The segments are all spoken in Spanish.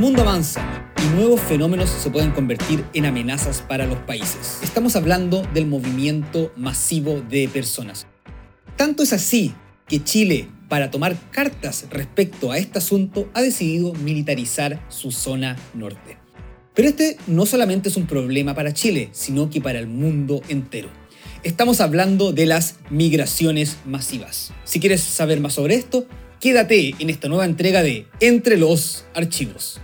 mundo avanza y nuevos fenómenos se pueden convertir en amenazas para los países. Estamos hablando del movimiento masivo de personas. Tanto es así que Chile, para tomar cartas respecto a este asunto, ha decidido militarizar su zona norte. Pero este no solamente es un problema para Chile, sino que para el mundo entero. Estamos hablando de las migraciones masivas. Si quieres saber más sobre esto, quédate en esta nueva entrega de Entre los Archivos.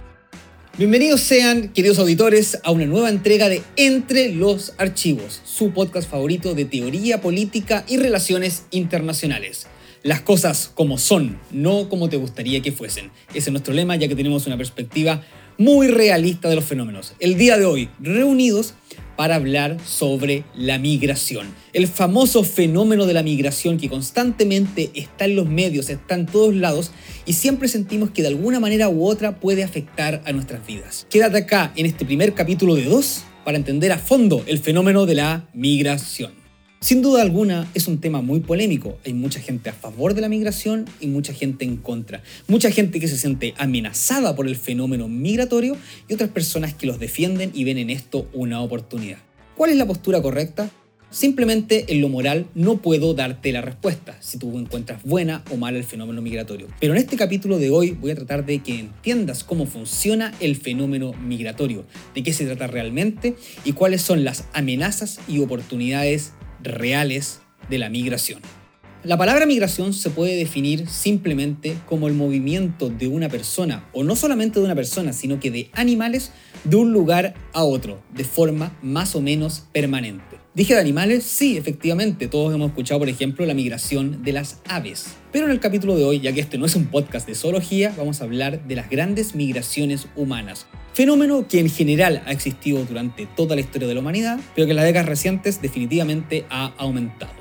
Bienvenidos sean, queridos auditores, a una nueva entrega de Entre los Archivos, su podcast favorito de teoría política y relaciones internacionales. Las cosas como son, no como te gustaría que fuesen. Ese es nuestro lema, ya que tenemos una perspectiva muy realista de los fenómenos. El día de hoy, reunidos para hablar sobre la migración. El famoso fenómeno de la migración que constantemente está en los medios, está en todos lados y siempre sentimos que de alguna manera u otra puede afectar a nuestras vidas. Quédate acá en este primer capítulo de dos para entender a fondo el fenómeno de la migración. Sin duda alguna es un tema muy polémico. Hay mucha gente a favor de la migración y mucha gente en contra. Mucha gente que se siente amenazada por el fenómeno migratorio y otras personas que los defienden y ven en esto una oportunidad. ¿Cuál es la postura correcta? Simplemente en lo moral no puedo darte la respuesta si tú encuentras buena o mala el fenómeno migratorio. Pero en este capítulo de hoy voy a tratar de que entiendas cómo funciona el fenómeno migratorio, de qué se trata realmente y cuáles son las amenazas y oportunidades reales de la migración. La palabra migración se puede definir simplemente como el movimiento de una persona, o no solamente de una persona, sino que de animales de un lugar a otro, de forma más o menos permanente. Dije de animales, sí, efectivamente, todos hemos escuchado, por ejemplo, la migración de las aves. Pero en el capítulo de hoy, ya que este no es un podcast de zoología, vamos a hablar de las grandes migraciones humanas, Fenómeno que en general ha existido durante toda la historia de la humanidad, pero que en las décadas recientes definitivamente ha aumentado.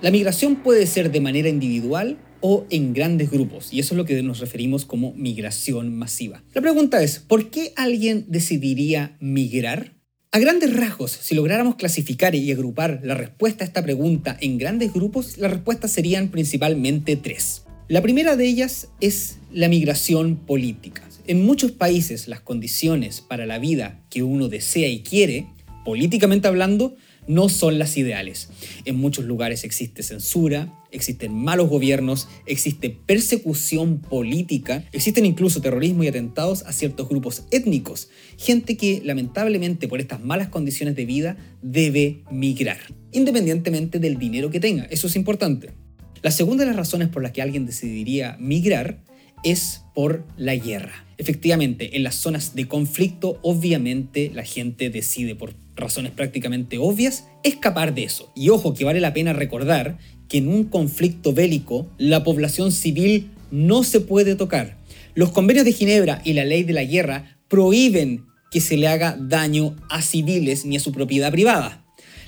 La migración puede ser de manera individual o en grandes grupos, y eso es lo que nos referimos como migración masiva. La pregunta es, ¿por qué alguien decidiría migrar? A grandes rasgos, si lográramos clasificar y agrupar la respuesta a esta pregunta en grandes grupos, las respuestas serían principalmente tres. La primera de ellas es la migración política. En muchos países las condiciones para la vida que uno desea y quiere, políticamente hablando, no son las ideales. En muchos lugares existe censura, existen malos gobiernos, existe persecución política, existen incluso terrorismo y atentados a ciertos grupos étnicos, gente que lamentablemente por estas malas condiciones de vida debe migrar, independientemente del dinero que tenga, eso es importante. La segunda de las razones por las que alguien decidiría migrar es por la guerra. Efectivamente, en las zonas de conflicto, obviamente la gente decide por razones prácticamente obvias escapar de eso. Y ojo que vale la pena recordar que en un conflicto bélico la población civil no se puede tocar. Los convenios de Ginebra y la ley de la guerra prohíben que se le haga daño a civiles ni a su propiedad privada.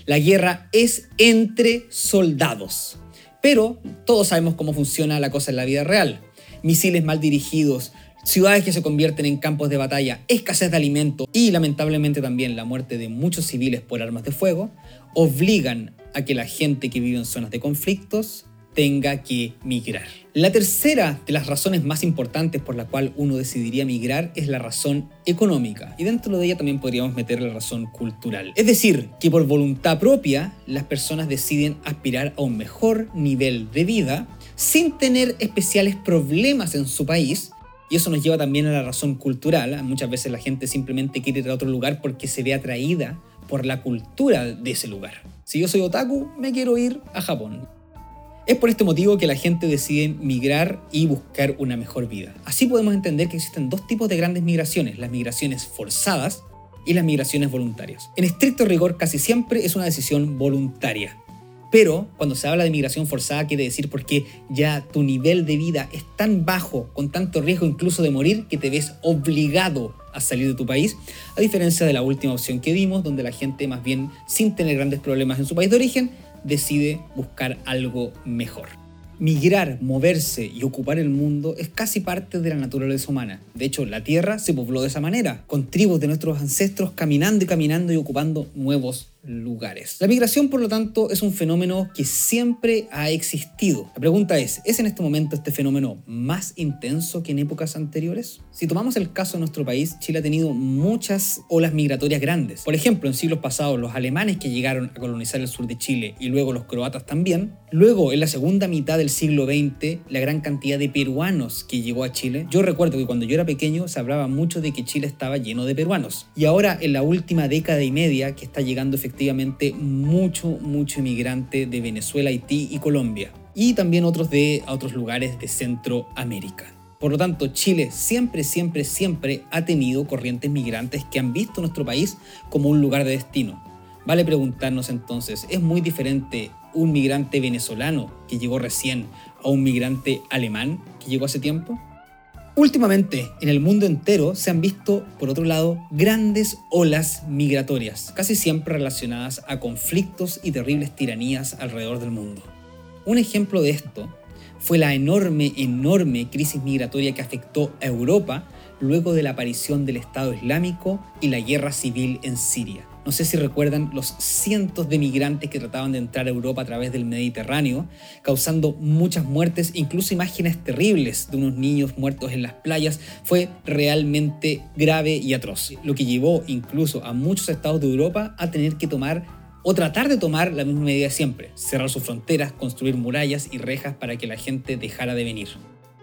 La guerra es entre soldados. Pero todos sabemos cómo funciona la cosa en la vida real. Misiles mal dirigidos, ciudades que se convierten en campos de batalla, escasez de alimentos y lamentablemente también la muerte de muchos civiles por armas de fuego, obligan a que la gente que vive en zonas de conflictos tenga que migrar. La tercera de las razones más importantes por la cual uno decidiría migrar es la razón económica y dentro de ella también podríamos meter la razón cultural. Es decir, que por voluntad propia las personas deciden aspirar a un mejor nivel de vida sin tener especiales problemas en su país y eso nos lleva también a la razón cultural. Muchas veces la gente simplemente quiere ir a otro lugar porque se ve atraída por la cultura de ese lugar. Si yo soy otaku, me quiero ir a Japón. Es por este motivo que la gente decide migrar y buscar una mejor vida. Así podemos entender que existen dos tipos de grandes migraciones, las migraciones forzadas y las migraciones voluntarias. En estricto rigor casi siempre es una decisión voluntaria. Pero cuando se habla de migración forzada quiere decir porque ya tu nivel de vida es tan bajo, con tanto riesgo incluso de morir, que te ves obligado a salir de tu país, a diferencia de la última opción que vimos, donde la gente más bien sin tener grandes problemas en su país de origen, decide buscar algo mejor. Migrar, moverse y ocupar el mundo es casi parte de la naturaleza humana. De hecho, la Tierra se pobló de esa manera, con tribus de nuestros ancestros caminando y caminando y ocupando nuevos lugares. La migración, por lo tanto, es un fenómeno que siempre ha existido. La pregunta es, ¿es en este momento este fenómeno más intenso que en épocas anteriores? Si tomamos el caso de nuestro país, Chile ha tenido muchas olas migratorias grandes. Por ejemplo, en siglos pasados, los alemanes que llegaron a colonizar el sur de Chile y luego los croatas también. Luego, en la segunda mitad del siglo XX, la gran cantidad de peruanos que llegó a Chile. Yo recuerdo que cuando yo era pequeño se hablaba mucho de que Chile estaba lleno de peruanos. Y ahora, en la última década y media, que está llegando efectivamente mucho, mucho inmigrante de Venezuela, Haití y Colombia. Y también otros de otros lugares de Centroamérica. Por lo tanto, Chile siempre, siempre, siempre ha tenido corrientes migrantes que han visto nuestro país como un lugar de destino. Vale preguntarnos entonces, ¿es muy diferente un migrante venezolano que llegó recién a un migrante alemán que llegó hace tiempo? Últimamente, en el mundo entero se han visto, por otro lado, grandes olas migratorias, casi siempre relacionadas a conflictos y terribles tiranías alrededor del mundo. Un ejemplo de esto fue la enorme, enorme crisis migratoria que afectó a Europa luego de la aparición del Estado Islámico y la guerra civil en Siria. No sé si recuerdan los cientos de migrantes que trataban de entrar a Europa a través del Mediterráneo, causando muchas muertes, incluso imágenes terribles de unos niños muertos en las playas. Fue realmente grave y atroz, lo que llevó incluso a muchos estados de Europa a tener que tomar o tratar de tomar la misma medida siempre, cerrar sus fronteras, construir murallas y rejas para que la gente dejara de venir.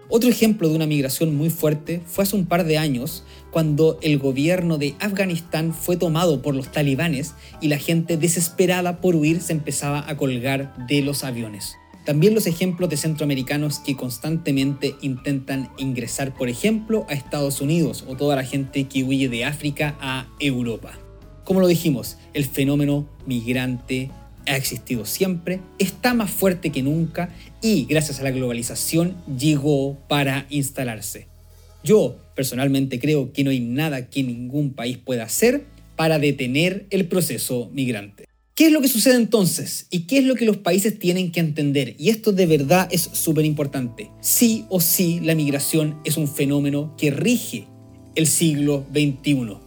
Otro ejemplo de una migración muy fuerte fue hace un par de años, cuando el gobierno de Afganistán fue tomado por los talibanes y la gente desesperada por huir se empezaba a colgar de los aviones. También los ejemplos de centroamericanos que constantemente intentan ingresar, por ejemplo, a Estados Unidos o toda la gente que huye de África a Europa. Como lo dijimos, el fenómeno migrante ha existido siempre, está más fuerte que nunca y gracias a la globalización llegó para instalarse. Yo personalmente creo que no hay nada que ningún país pueda hacer para detener el proceso migrante. ¿Qué es lo que sucede entonces? ¿Y qué es lo que los países tienen que entender? Y esto de verdad es súper importante. Sí o sí, la migración es un fenómeno que rige el siglo XXI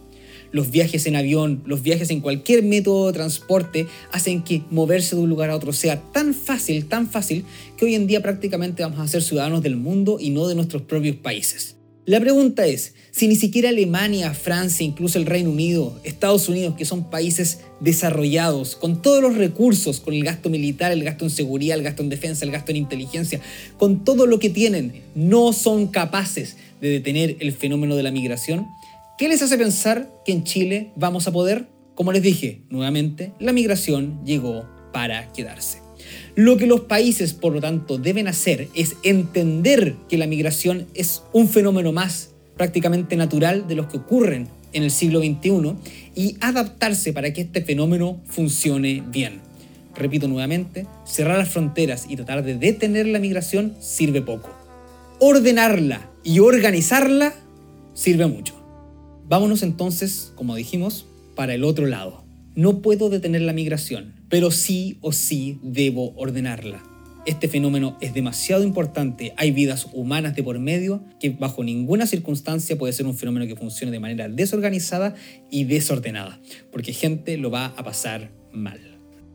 los viajes en avión, los viajes en cualquier método de transporte hacen que moverse de un lugar a otro sea tan fácil, tan fácil, que hoy en día prácticamente vamos a ser ciudadanos del mundo y no de nuestros propios países. La pregunta es, si ni siquiera Alemania, Francia, incluso el Reino Unido, Estados Unidos, que son países desarrollados, con todos los recursos, con el gasto militar, el gasto en seguridad, el gasto en defensa, el gasto en inteligencia, con todo lo que tienen, no son capaces de detener el fenómeno de la migración, ¿Qué les hace pensar que en Chile vamos a poder? Como les dije, nuevamente, la migración llegó para quedarse. Lo que los países, por lo tanto, deben hacer es entender que la migración es un fenómeno más prácticamente natural de los que ocurren en el siglo XXI y adaptarse para que este fenómeno funcione bien. Repito nuevamente, cerrar las fronteras y tratar de detener la migración sirve poco. Ordenarla y organizarla sirve mucho. Vámonos entonces, como dijimos, para el otro lado. No puedo detener la migración, pero sí o sí debo ordenarla. Este fenómeno es demasiado importante, hay vidas humanas de por medio que bajo ninguna circunstancia puede ser un fenómeno que funcione de manera desorganizada y desordenada, porque gente lo va a pasar mal.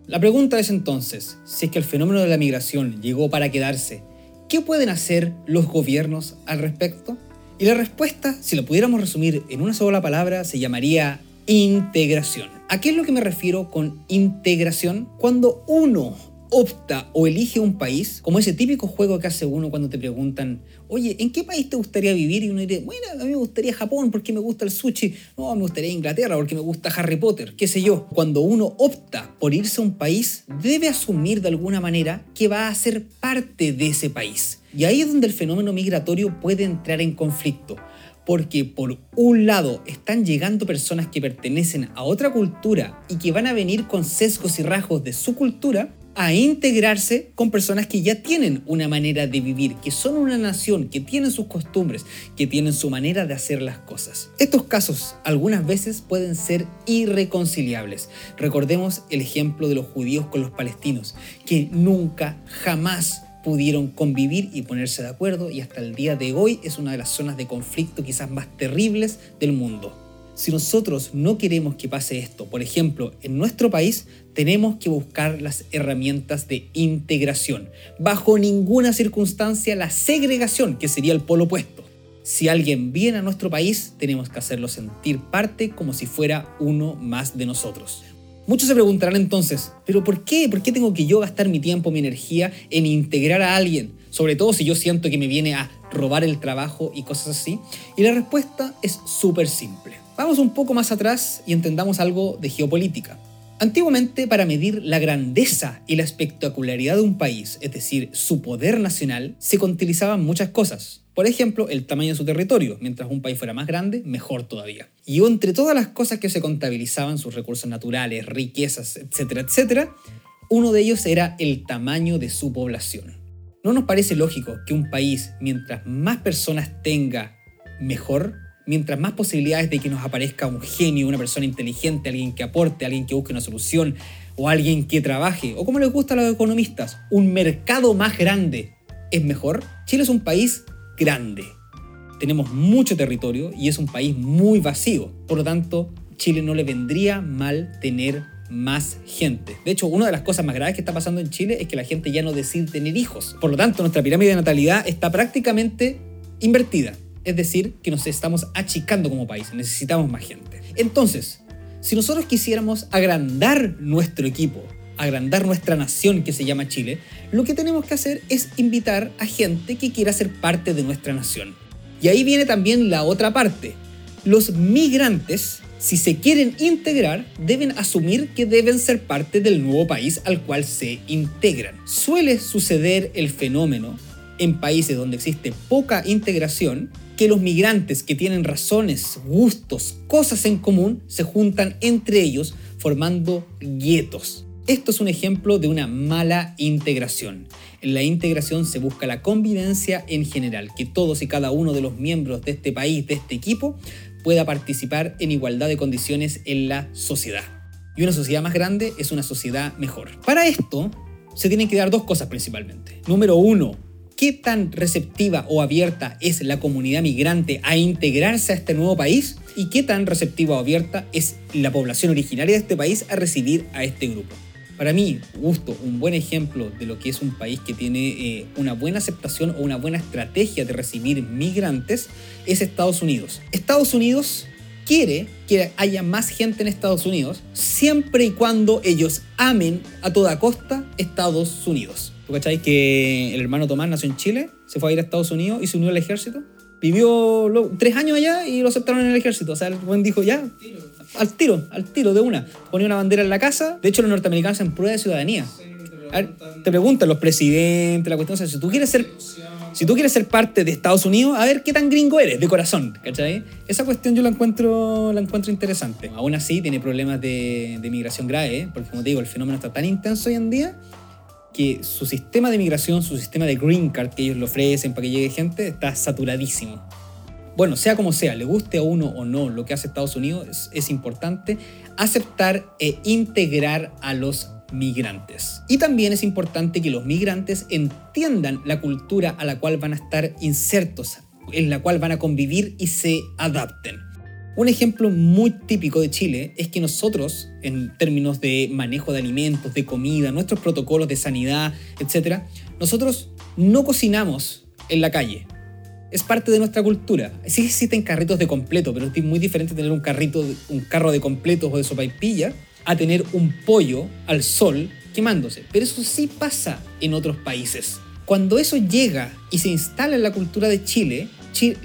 La pregunta es entonces, si es que el fenómeno de la migración llegó para quedarse, ¿qué pueden hacer los gobiernos al respecto? Y la respuesta, si lo pudiéramos resumir en una sola palabra, se llamaría integración. ¿A qué es lo que me refiero con integración? Cuando uno opta o elige un país, como ese típico juego que hace uno cuando te preguntan, oye, ¿en qué país te gustaría vivir? Y uno dice, bueno, a mí me gustaría Japón porque me gusta el sushi, no, me gustaría Inglaterra porque me gusta Harry Potter, qué sé yo. Cuando uno opta por irse a un país, debe asumir de alguna manera que va a ser parte de ese país. Y ahí es donde el fenómeno migratorio puede entrar en conflicto porque por un lado están llegando personas que pertenecen a otra cultura y que van a venir con sesgos y rasgos de su cultura, a integrarse con personas que ya tienen una manera de vivir, que son una nación, que tienen sus costumbres, que tienen su manera de hacer las cosas. Estos casos algunas veces pueden ser irreconciliables. Recordemos el ejemplo de los judíos con los palestinos, que nunca, jamás pudieron convivir y ponerse de acuerdo y hasta el día de hoy es una de las zonas de conflicto quizás más terribles del mundo. Si nosotros no queremos que pase esto, por ejemplo, en nuestro país, tenemos que buscar las herramientas de integración. Bajo ninguna circunstancia la segregación, que sería el polo opuesto. Si alguien viene a nuestro país, tenemos que hacerlo sentir parte como si fuera uno más de nosotros. Muchos se preguntarán entonces, ¿pero por qué? ¿Por qué tengo que yo gastar mi tiempo, mi energía en integrar a alguien? Sobre todo si yo siento que me viene a robar el trabajo y cosas así. Y la respuesta es súper simple. Vamos un poco más atrás y entendamos algo de geopolítica. Antiguamente, para medir la grandeza y la espectacularidad de un país, es decir, su poder nacional, se utilizaban muchas cosas. Por ejemplo, el tamaño de su territorio. Mientras un país fuera más grande, mejor todavía. Y entre todas las cosas que se contabilizaban, sus recursos naturales, riquezas, etcétera, etcétera, uno de ellos era el tamaño de su población. ¿No nos parece lógico que un país, mientras más personas tenga, mejor? mientras más posibilidades de que nos aparezca un genio, una persona inteligente, alguien que aporte, alguien que busque una solución, o alguien que trabaje, o como les gusta a los economistas, un mercado más grande, ¿es mejor? Chile es un país grande. Tenemos mucho territorio y es un país muy vacío. Por lo tanto, Chile no le vendría mal tener más gente. De hecho, una de las cosas más graves que está pasando en Chile es que la gente ya no decide tener hijos. Por lo tanto, nuestra pirámide de natalidad está prácticamente invertida es decir, que nos estamos achicando como país, necesitamos más gente. Entonces, si nosotros quisiéramos agrandar nuestro equipo, agrandar nuestra nación que se llama Chile, lo que tenemos que hacer es invitar a gente que quiera ser parte de nuestra nación. Y ahí viene también la otra parte. Los migrantes, si se quieren integrar, deben asumir que deben ser parte del nuevo país al cual se integran. Suele suceder el fenómeno en países donde existe poca integración que los migrantes que tienen razones, gustos, cosas en común se juntan entre ellos formando guetos. Esto es un ejemplo de una mala integración. En la integración se busca la convivencia en general, que todos y cada uno de los miembros de este país, de este equipo, pueda participar en igualdad de condiciones en la sociedad. Y una sociedad más grande es una sociedad mejor. Para esto se tienen que dar dos cosas principalmente. Número uno, qué tan receptiva o abierta es la comunidad migrante a integrarse a este nuevo país y qué tan receptiva o abierta es la población originaria de este país a recibir a este grupo. Para mí, gusto, un buen ejemplo de lo que es un país que tiene eh, una buena aceptación o una buena estrategia de recibir migrantes es Estados Unidos. Estados Unidos quiere que haya más gente en Estados Unidos siempre y cuando ellos amen a toda costa Estados Unidos. ¿Tú cacháis que el hermano Tomás nació en Chile, se fue a ir a Estados Unidos y se unió al ejército? Vivió tres años allá y lo aceptaron en el ejército. O sea, el buen dijo ya, al tiro, al tiro de una. Ponía una bandera en la casa. De hecho, los norteamericanos en prueba de ciudadanía. te preguntan los presidentes, la cuestión. O sea, si tú quieres ser si tú quieres ser parte de Estados Unidos, a ver qué tan gringo eres, de corazón, ¿cachai? Esa cuestión yo la encuentro, la encuentro interesante. Aún así, tiene problemas de, de migración grave, ¿eh? porque como te digo, el fenómeno está tan intenso hoy en día que su sistema de migración, su sistema de green card que ellos le ofrecen para que llegue gente, está saturadísimo. Bueno, sea como sea, le guste a uno o no lo que hace Estados Unidos, es, importante aceptar e integrar a los migrantes. Y también es importante que los migrantes entiendan la cultura a la cual van a estar insertos, en la cual van a convivir y se adapten. Un ejemplo muy típico de Chile es que nosotros, en términos de manejo de alimentos, de comida, nuestros protocolos de sanidad, etc., nosotros no cocinamos en la calle. Es parte de nuestra cultura. Sí existen carritos de completo, pero es muy diferente tener un carrito, un carro de completos o de sopa y pilla a tener un pollo al sol quemándose. Pero eso sí pasa en otros países. Cuando eso llega y se instala en la cultura de Chile,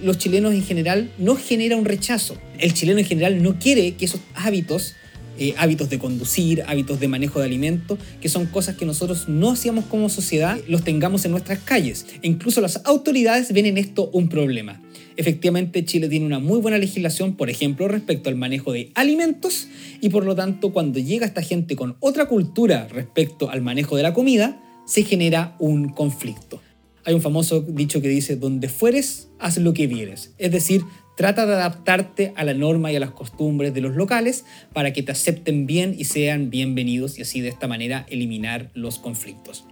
los chilenos en general no genera un rechazo. El chileno en general no quiere que esos hábitos, eh, hábitos de conducir, hábitos de manejo de alimentos, que son cosas que nosotros no hacíamos como sociedad, los tengamos en nuestras calles. E incluso las autoridades ven en esto un problema. Efectivamente, Chile tiene una muy buena legislación, por ejemplo, respecto al manejo de alimentos, y por lo tanto, cuando llega esta gente con otra cultura respecto al manejo de la comida, se genera un conflicto. Hay un famoso dicho que dice, donde fueres, haz lo que vieres. Es decir, trata de adaptarte a la norma y a las costumbres de los locales para que te acepten bien y sean bienvenidos y así de esta manera eliminar los conflictos.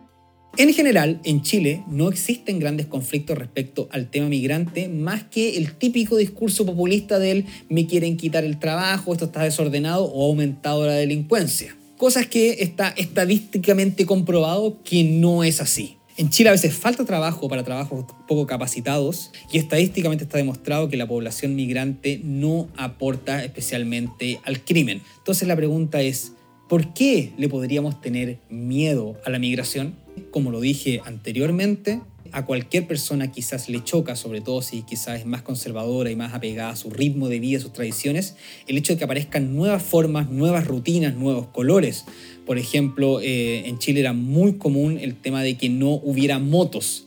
En general, en Chile no existen grandes conflictos respecto al tema migrante, más que el típico discurso populista del me quieren quitar el trabajo, esto está desordenado o ha aumentado la delincuencia. Cosas que está estadísticamente comprobado que no es así. En Chile a veces falta trabajo para trabajos poco capacitados y estadísticamente está demostrado que la población migrante no aporta especialmente al crimen. Entonces la pregunta es, ¿por qué le podríamos tener miedo a la migración? como lo dije anteriormente, a cualquier persona quizás le choca, sobre todo si quizás es más conservadora y más apegada a su ritmo de vida, a sus tradiciones, el hecho de que aparezcan nuevas formas, nuevas rutinas, nuevos colores. Por ejemplo, eh, en Chile era muy común el tema de que no hubiera motos.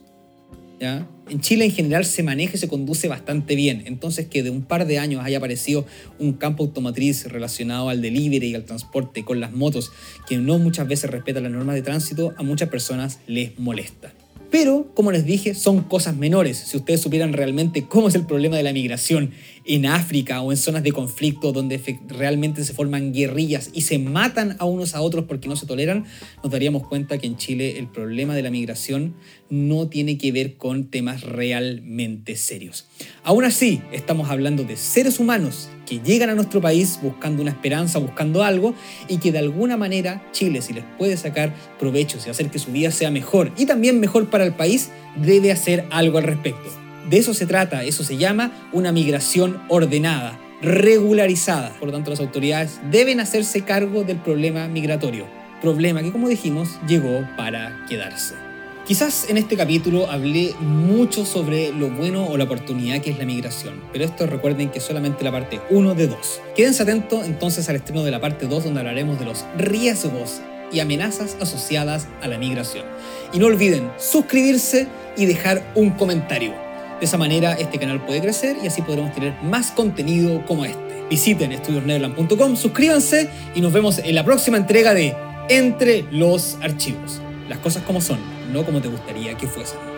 ¿ya? En Chile en general se maneja y se conduce bastante bien, entonces que de un par de años haya aparecido un campo automotriz relacionado al delivery y al transporte con las motos, que no muchas veces respeta las normas de tránsito, a muchas personas les molesta. Pero, como les dije, son cosas menores. Si ustedes supieran realmente cómo es el problema de la migración en África o en zonas de conflicto donde realmente se forman guerrillas y se matan a unos a otros porque no se toleran, nos daríamos cuenta que en Chile el problema de la migración no tiene que ver con temas realmente serios. Aún así, estamos hablando de seres humanos que llegan a nuestro país buscando una esperanza, buscando algo, y que de alguna manera Chile, si les puede sacar provechos y hacer que su vida sea mejor y también mejor para el país, debe hacer algo al respecto. De eso se trata, eso se llama una migración ordenada, regularizada. Por lo tanto, las autoridades deben hacerse cargo del problema migratorio. Problema que, como dijimos, llegó para quedarse. Quizás en este capítulo hablé mucho sobre lo bueno o la oportunidad que es la migración, pero esto recuerden que es solamente la parte 1 de 2. Quédense atentos entonces al estreno de la parte 2 donde hablaremos de los riesgos y amenazas asociadas a la migración. Y no olviden suscribirse y dejar un comentario. De esa manera este canal puede crecer y así podremos tener más contenido como este. Visiten estudiosnederland.com, suscríbanse y nos vemos en la próxima entrega de Entre los Archivos. Las cosas como son no como te gustaría que fuesen.